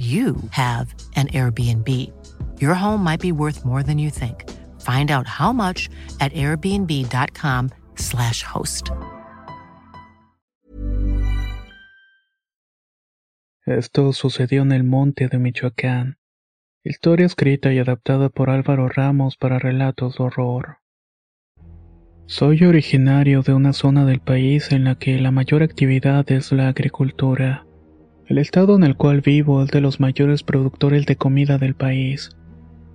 you have an Airbnb. Your home might be worth more than you think. Find out how much at airbnb.com/slash host. Esto sucedió en el monte de Michoacán. Historia escrita y adaptada por Álvaro Ramos para relatos de horror. Soy originario de una zona del país en la que la mayor actividad es la agricultura. El estado en el cual vivo es de los mayores productores de comida del país.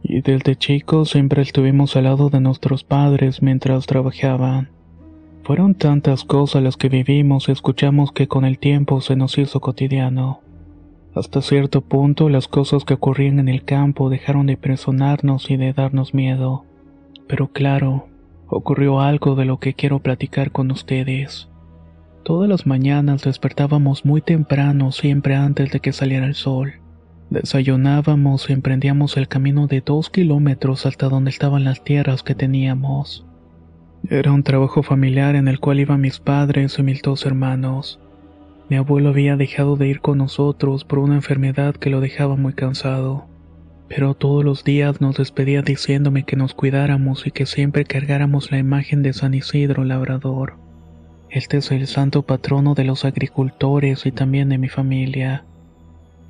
Y desde chicos siempre estuvimos al lado de nuestros padres mientras trabajaban. Fueron tantas cosas las que vivimos y escuchamos que con el tiempo se nos hizo cotidiano. Hasta cierto punto las cosas que ocurrían en el campo dejaron de impresionarnos y de darnos miedo. Pero claro, ocurrió algo de lo que quiero platicar con ustedes. Todas las mañanas despertábamos muy temprano, siempre antes de que saliera el sol. Desayunábamos y emprendíamos el camino de dos kilómetros hasta donde estaban las tierras que teníamos. Era un trabajo familiar en el cual iban mis padres y mis dos hermanos. Mi abuelo había dejado de ir con nosotros por una enfermedad que lo dejaba muy cansado. Pero todos los días nos despedía diciéndome que nos cuidáramos y que siempre cargáramos la imagen de San Isidro Labrador. Este es el santo patrono de los agricultores y también de mi familia.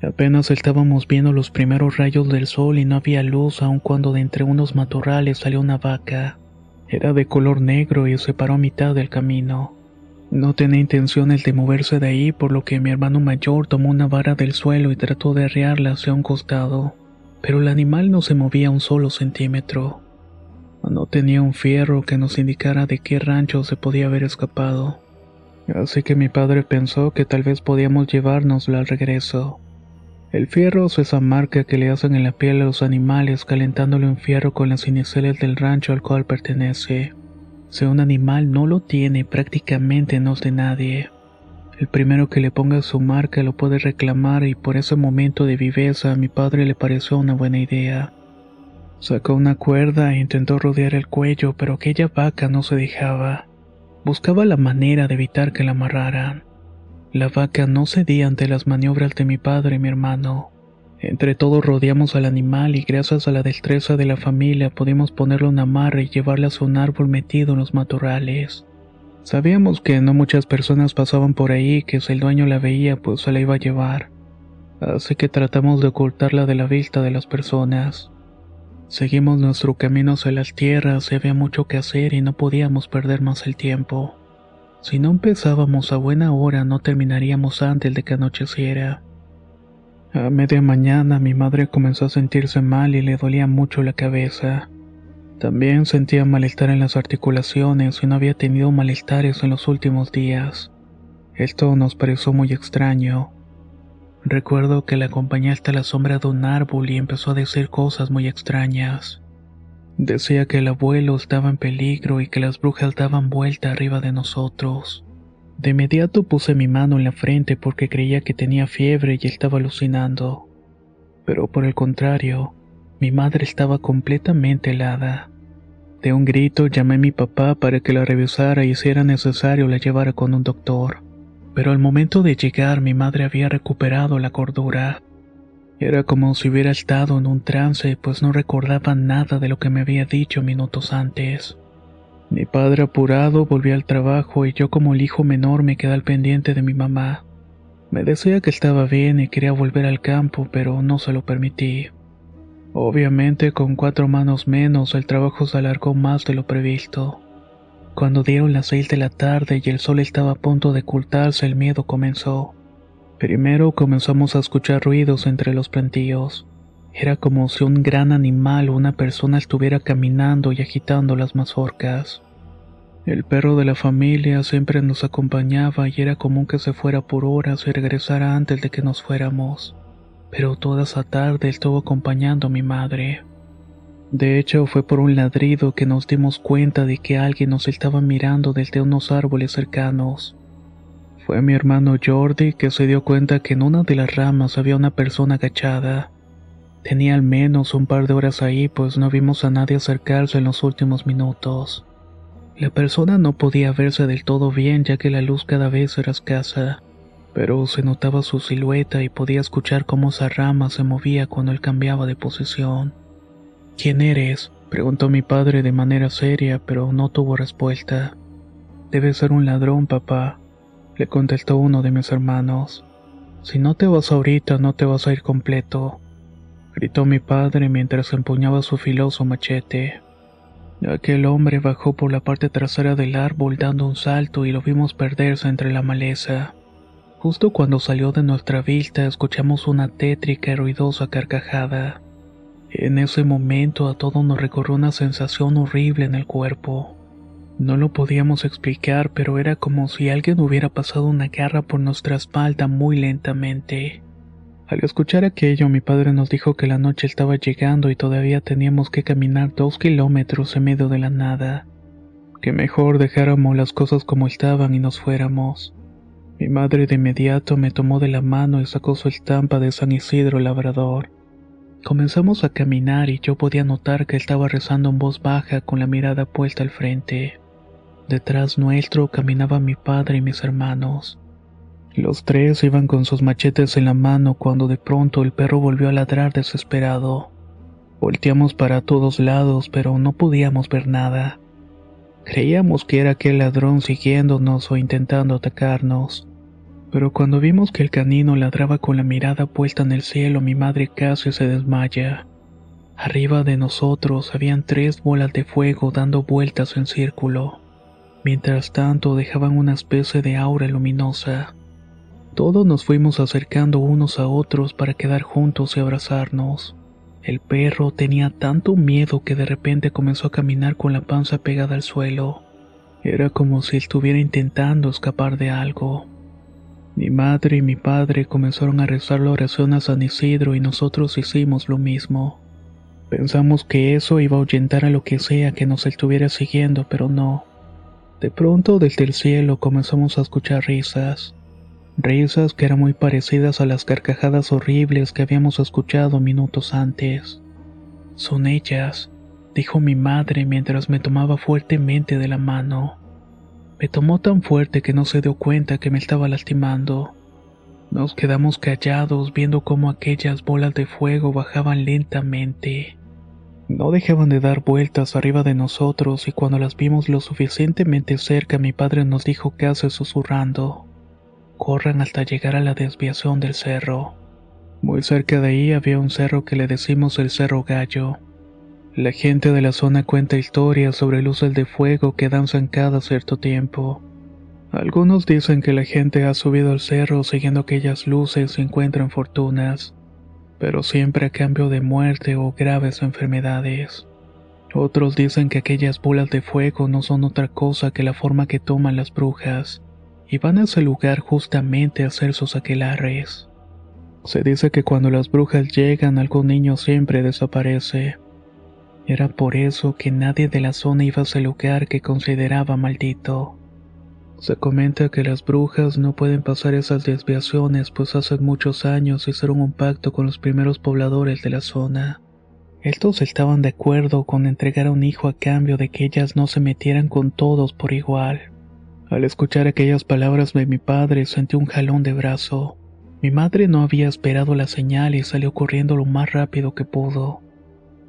Apenas estábamos viendo los primeros rayos del sol y no había luz aun cuando de entre unos matorrales salió una vaca. Era de color negro y se paró a mitad del camino. No tenía intenciones de moverse de ahí, por lo que mi hermano mayor tomó una vara del suelo y trató de arrearla hacia un costado, pero el animal no se movía un solo centímetro. No tenía un fierro que nos indicara de qué rancho se podía haber escapado. Así que mi padre pensó que tal vez podíamos llevárnosla al regreso. El fierro es esa marca que le hacen en la piel a los animales calentándole un fierro con las iniciales del rancho al cual pertenece. Si un animal no lo tiene, prácticamente no es de nadie. El primero que le ponga su marca lo puede reclamar y por ese momento de viveza a mi padre le pareció una buena idea. Sacó una cuerda e intentó rodear el cuello, pero aquella vaca no se dejaba. Buscaba la manera de evitar que la amarraran. La vaca no cedía ante las maniobras de mi padre y mi hermano. Entre todos rodeamos al animal y gracias a la destreza de la familia pudimos ponerle una amarra y llevarla a un árbol metido en los matorrales. Sabíamos que no muchas personas pasaban por ahí que si el dueño la veía pues se la iba a llevar. Así que tratamos de ocultarla de la vista de las personas. Seguimos nuestro camino hacia las tierras y había mucho que hacer y no podíamos perder más el tiempo. Si no empezábamos a buena hora no terminaríamos antes de que anocheciera. A media mañana mi madre comenzó a sentirse mal y le dolía mucho la cabeza. También sentía malestar en las articulaciones y no había tenido malestares en los últimos días. Esto nos pareció muy extraño. Recuerdo que la acompañé hasta la sombra de un árbol y empezó a decir cosas muy extrañas. Decía que el abuelo estaba en peligro y que las brujas daban vuelta arriba de nosotros. De inmediato puse mi mano en la frente porque creía que tenía fiebre y estaba alucinando. Pero por el contrario, mi madre estaba completamente helada. De un grito llamé a mi papá para que la revisara y si era necesario la llevara con un doctor pero al momento de llegar mi madre había recuperado la cordura. Era como si hubiera estado en un trance, pues no recordaba nada de lo que me había dicho minutos antes. Mi padre apurado volvió al trabajo y yo como el hijo menor me quedé al pendiente de mi mamá. Me decía que estaba bien y quería volver al campo, pero no se lo permití. Obviamente con cuatro manos menos el trabajo se alargó más de lo previsto. Cuando dieron las seis de la tarde y el sol estaba a punto de ocultarse, el miedo comenzó. Primero comenzamos a escuchar ruidos entre los plantíos. Era como si un gran animal o una persona estuviera caminando y agitando las mazorcas. El perro de la familia siempre nos acompañaba y era común que se fuera por horas y regresara antes de que nos fuéramos. pero toda esa tarde estuvo acompañando a mi madre. De hecho, fue por un ladrido que nos dimos cuenta de que alguien nos estaba mirando desde unos árboles cercanos. Fue mi hermano Jordi que se dio cuenta que en una de las ramas había una persona agachada. Tenía al menos un par de horas ahí, pues no vimos a nadie acercarse en los últimos minutos. La persona no podía verse del todo bien ya que la luz cada vez era escasa, pero se notaba su silueta y podía escuchar cómo esa rama se movía cuando él cambiaba de posición. ¿Quién eres? preguntó mi padre de manera seria, pero no tuvo respuesta. Debe ser un ladrón, papá, le contestó uno de mis hermanos. Si no te vas ahorita, no te vas a ir completo, gritó mi padre mientras empuñaba su filoso machete. Aquel hombre bajó por la parte trasera del árbol dando un salto y lo vimos perderse entre la maleza. Justo cuando salió de nuestra vista escuchamos una tétrica y ruidosa carcajada. En ese momento a todos nos recorrió una sensación horrible en el cuerpo. No lo podíamos explicar, pero era como si alguien hubiera pasado una garra por nuestra espalda muy lentamente. Al escuchar aquello, mi padre nos dijo que la noche estaba llegando y todavía teníamos que caminar dos kilómetros en medio de la nada. Que mejor dejáramos las cosas como estaban y nos fuéramos. Mi madre de inmediato me tomó de la mano y sacó su estampa de San Isidro Labrador. Comenzamos a caminar y yo podía notar que estaba rezando en voz baja con la mirada puesta al frente. Detrás nuestro caminaba mi padre y mis hermanos. Los tres iban con sus machetes en la mano cuando de pronto el perro volvió a ladrar desesperado. Volteamos para todos lados, pero no podíamos ver nada. Creíamos que era aquel ladrón siguiéndonos o intentando atacarnos. Pero cuando vimos que el canino ladraba con la mirada puesta en el cielo, mi madre casi se desmaya. Arriba de nosotros habían tres bolas de fuego dando vueltas en círculo. Mientras tanto dejaban una especie de aura luminosa. Todos nos fuimos acercando unos a otros para quedar juntos y abrazarnos. El perro tenía tanto miedo que de repente comenzó a caminar con la panza pegada al suelo. Era como si estuviera intentando escapar de algo. Mi madre y mi padre comenzaron a rezar la oración a San Isidro y nosotros hicimos lo mismo. Pensamos que eso iba a ahuyentar a lo que sea que nos estuviera siguiendo, pero no. De pronto desde el cielo comenzamos a escuchar risas. Risas que eran muy parecidas a las carcajadas horribles que habíamos escuchado minutos antes. Son ellas, dijo mi madre mientras me tomaba fuertemente de la mano. Me tomó tan fuerte que no se dio cuenta que me estaba lastimando. Nos quedamos callados viendo cómo aquellas bolas de fuego bajaban lentamente. No dejaban de dar vueltas arriba de nosotros y cuando las vimos lo suficientemente cerca mi padre nos dijo casi susurrando. Corran hasta llegar a la desviación del cerro. Muy cerca de ahí había un cerro que le decimos el Cerro Gallo. La gente de la zona cuenta historias sobre luces de fuego que danzan cada cierto tiempo. Algunos dicen que la gente ha subido al cerro siguiendo aquellas luces y encuentran fortunas, pero siempre a cambio de muerte o graves enfermedades. Otros dicen que aquellas bolas de fuego no son otra cosa que la forma que toman las brujas, y van a ese lugar justamente a hacer sus aquelarres. Se dice que cuando las brujas llegan algún niño siempre desaparece era por eso que nadie de la zona iba a ese lugar que consideraba maldito. Se comenta que las brujas no pueden pasar esas desviaciones pues hace muchos años hicieron un pacto con los primeros pobladores de la zona. Estos estaban de acuerdo con entregar a un hijo a cambio de que ellas no se metieran con todos por igual. Al escuchar aquellas palabras de mi padre sentí un jalón de brazo. Mi madre no había esperado la señal y salió corriendo lo más rápido que pudo.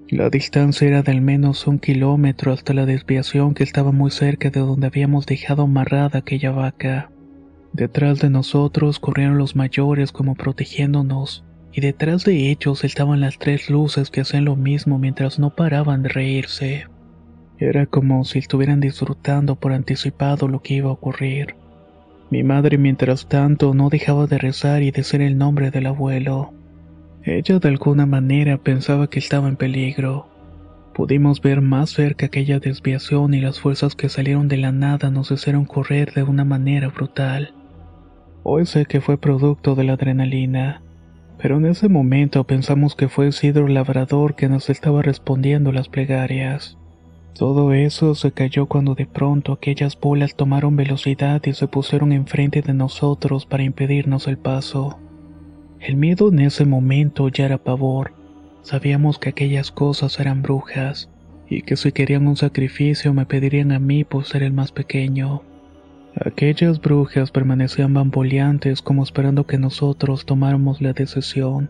La distancia era de al menos un kilómetro hasta la desviación que estaba muy cerca de donde habíamos dejado amarrada aquella vaca. Detrás de nosotros corrieron los mayores como protegiéndonos, y detrás de ellos estaban las tres luces que hacían lo mismo mientras no paraban de reírse. Era como si estuvieran disfrutando por anticipado lo que iba a ocurrir. Mi madre mientras tanto no dejaba de rezar y decir el nombre del abuelo. Ella de alguna manera pensaba que estaba en peligro. Pudimos ver más cerca aquella desviación y las fuerzas que salieron de la nada nos hicieron correr de una manera brutal. Hoy sé que fue producto de la adrenalina, Pero en ese momento pensamos que fue Isidro Labrador que nos estaba respondiendo las plegarias. Todo eso se cayó cuando de pronto aquellas bolas tomaron velocidad y se pusieron enfrente de nosotros para impedirnos el paso. El miedo en ese momento ya era pavor. Sabíamos que aquellas cosas eran brujas y que si querían un sacrificio me pedirían a mí por ser el más pequeño. Aquellas brujas permanecían bamboleantes como esperando que nosotros tomáramos la decisión.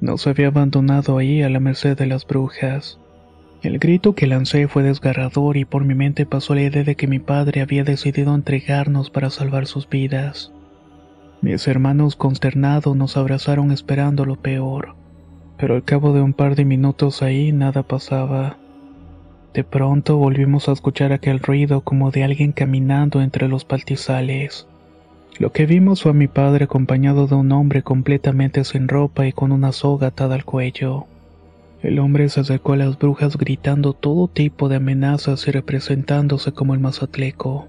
Nos había abandonado ahí a la merced de las brujas. El grito que lancé fue desgarrador y por mi mente pasó la idea de que mi padre había decidido entregarnos para salvar sus vidas. Mis hermanos consternados nos abrazaron esperando lo peor pero al cabo de un par de minutos ahí nada pasaba. De pronto volvimos a escuchar aquel ruido como de alguien caminando entre los paltizales. Lo que vimos fue a mi padre acompañado de un hombre completamente sin ropa y con una soga atada al cuello. El hombre se acercó a las brujas gritando todo tipo de amenazas y representándose como el mazatleco.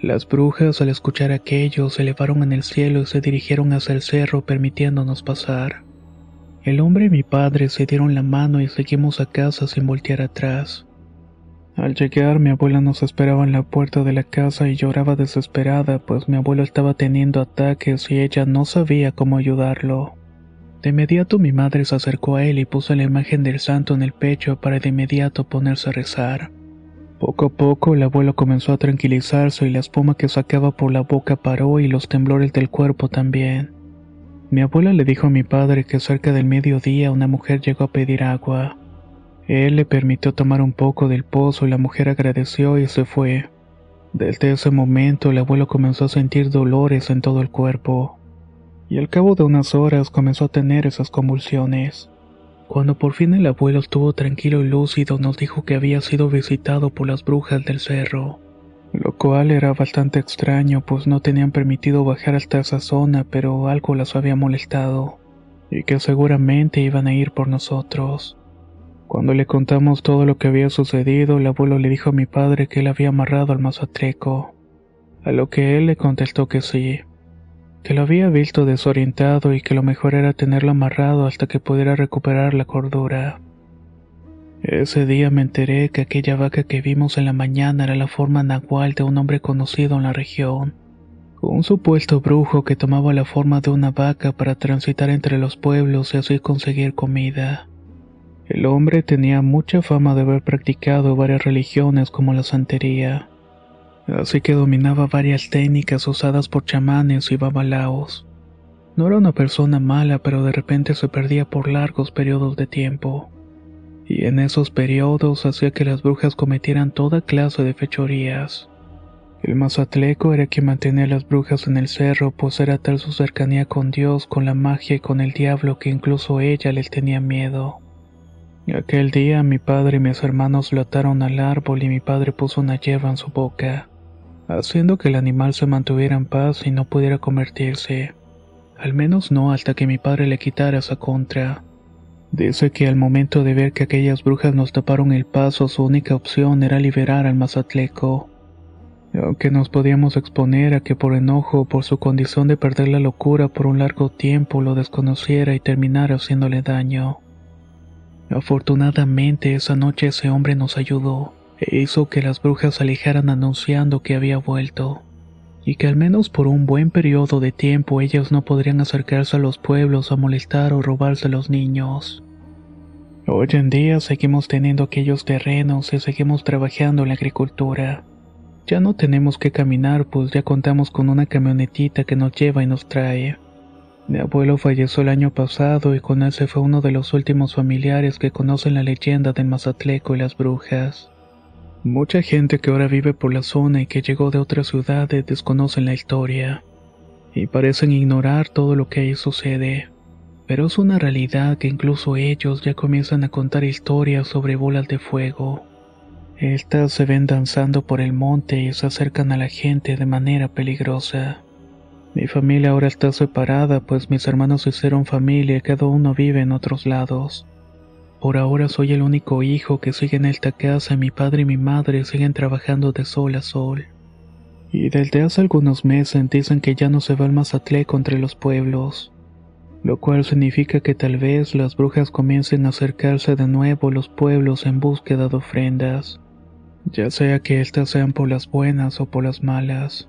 Las brujas al escuchar aquello se elevaron en el cielo y se dirigieron hacia el cerro permitiéndonos pasar. El hombre y mi padre se dieron la mano y seguimos a casa sin voltear atrás. Al llegar, mi abuela nos esperaba en la puerta de la casa y lloraba desesperada, pues mi abuelo estaba teniendo ataques y ella no sabía cómo ayudarlo. De inmediato mi madre se acercó a él y puso la imagen del santo en el pecho para de inmediato ponerse a rezar. Poco a poco el abuelo comenzó a tranquilizarse y la espuma que sacaba por la boca paró y los temblores del cuerpo también. Mi abuela le dijo a mi padre que cerca del mediodía una mujer llegó a pedir agua. Él le permitió tomar un poco del pozo y la mujer agradeció y se fue. Desde ese momento el abuelo comenzó a sentir dolores en todo el cuerpo. Y al cabo de unas horas comenzó a tener esas convulsiones. Cuando por fin el abuelo estuvo tranquilo y lúcido nos dijo que había sido visitado por las brujas del cerro lo cual era bastante extraño pues no tenían permitido bajar hasta esa zona pero algo las había molestado y que seguramente iban a ir por nosotros. Cuando le contamos todo lo que había sucedido, el abuelo le dijo a mi padre que él había amarrado al mazatreco, a lo que él le contestó que sí, que lo había visto desorientado y que lo mejor era tenerlo amarrado hasta que pudiera recuperar la cordura. Ese día me enteré que aquella vaca que vimos en la mañana era la forma nahual de un hombre conocido en la región. Un supuesto brujo que tomaba la forma de una vaca para transitar entre los pueblos y así conseguir comida. El hombre tenía mucha fama de haber practicado varias religiones como la santería, así que dominaba varias técnicas usadas por chamanes y babalaos. No era una persona mala, pero de repente se perdía por largos periodos de tiempo y en esos periodos hacía que las brujas cometieran toda clase de fechorías. El mazatleco era quien mantenía a las brujas en el cerro, pues era tal su cercanía con Dios, con la magia y con el diablo que incluso ella les tenía miedo. Aquel día mi padre y mis hermanos lo ataron al árbol y mi padre puso una hierba en su boca, haciendo que el animal se mantuviera en paz y no pudiera convertirse. Al menos no hasta que mi padre le quitara esa contra. Dice que al momento de ver que aquellas brujas nos taparon el paso, su única opción era liberar al mazatleco. Aunque nos podíamos exponer a que por enojo o por su condición de perder la locura por un largo tiempo lo desconociera y terminara haciéndole daño. Afortunadamente esa noche ese hombre nos ayudó e hizo que las brujas se alejaran anunciando que había vuelto y que al menos por un buen periodo de tiempo ellas no podrían acercarse a los pueblos a molestar o robarse a los niños. Hoy en día seguimos teniendo aquellos terrenos y seguimos trabajando en la agricultura. Ya no tenemos que caminar pues ya contamos con una camionetita que nos lleva y nos trae. Mi abuelo falleció el año pasado y con él se fue uno de los últimos familiares que conocen la leyenda del Mazatleco y las brujas. Mucha gente que ahora vive por la zona y que llegó de otras ciudades desconocen la historia y parecen ignorar todo lo que ahí sucede. Pero es una realidad que incluso ellos ya comienzan a contar historias sobre bolas de fuego. Estas se ven danzando por el monte y se acercan a la gente de manera peligrosa. Mi familia ahora está separada pues mis hermanos hicieron familia y cada uno vive en otros lados. Por ahora soy el único hijo que sigue en esta casa y mi padre y mi madre siguen trabajando de sol a sol. Y desde hace algunos meses dicen que ya no se va el Mazatleco entre los pueblos lo cual significa que tal vez las brujas comiencen a acercarse de nuevo a los pueblos en búsqueda de ofrendas, ya sea que éstas sean por las buenas o por las malas.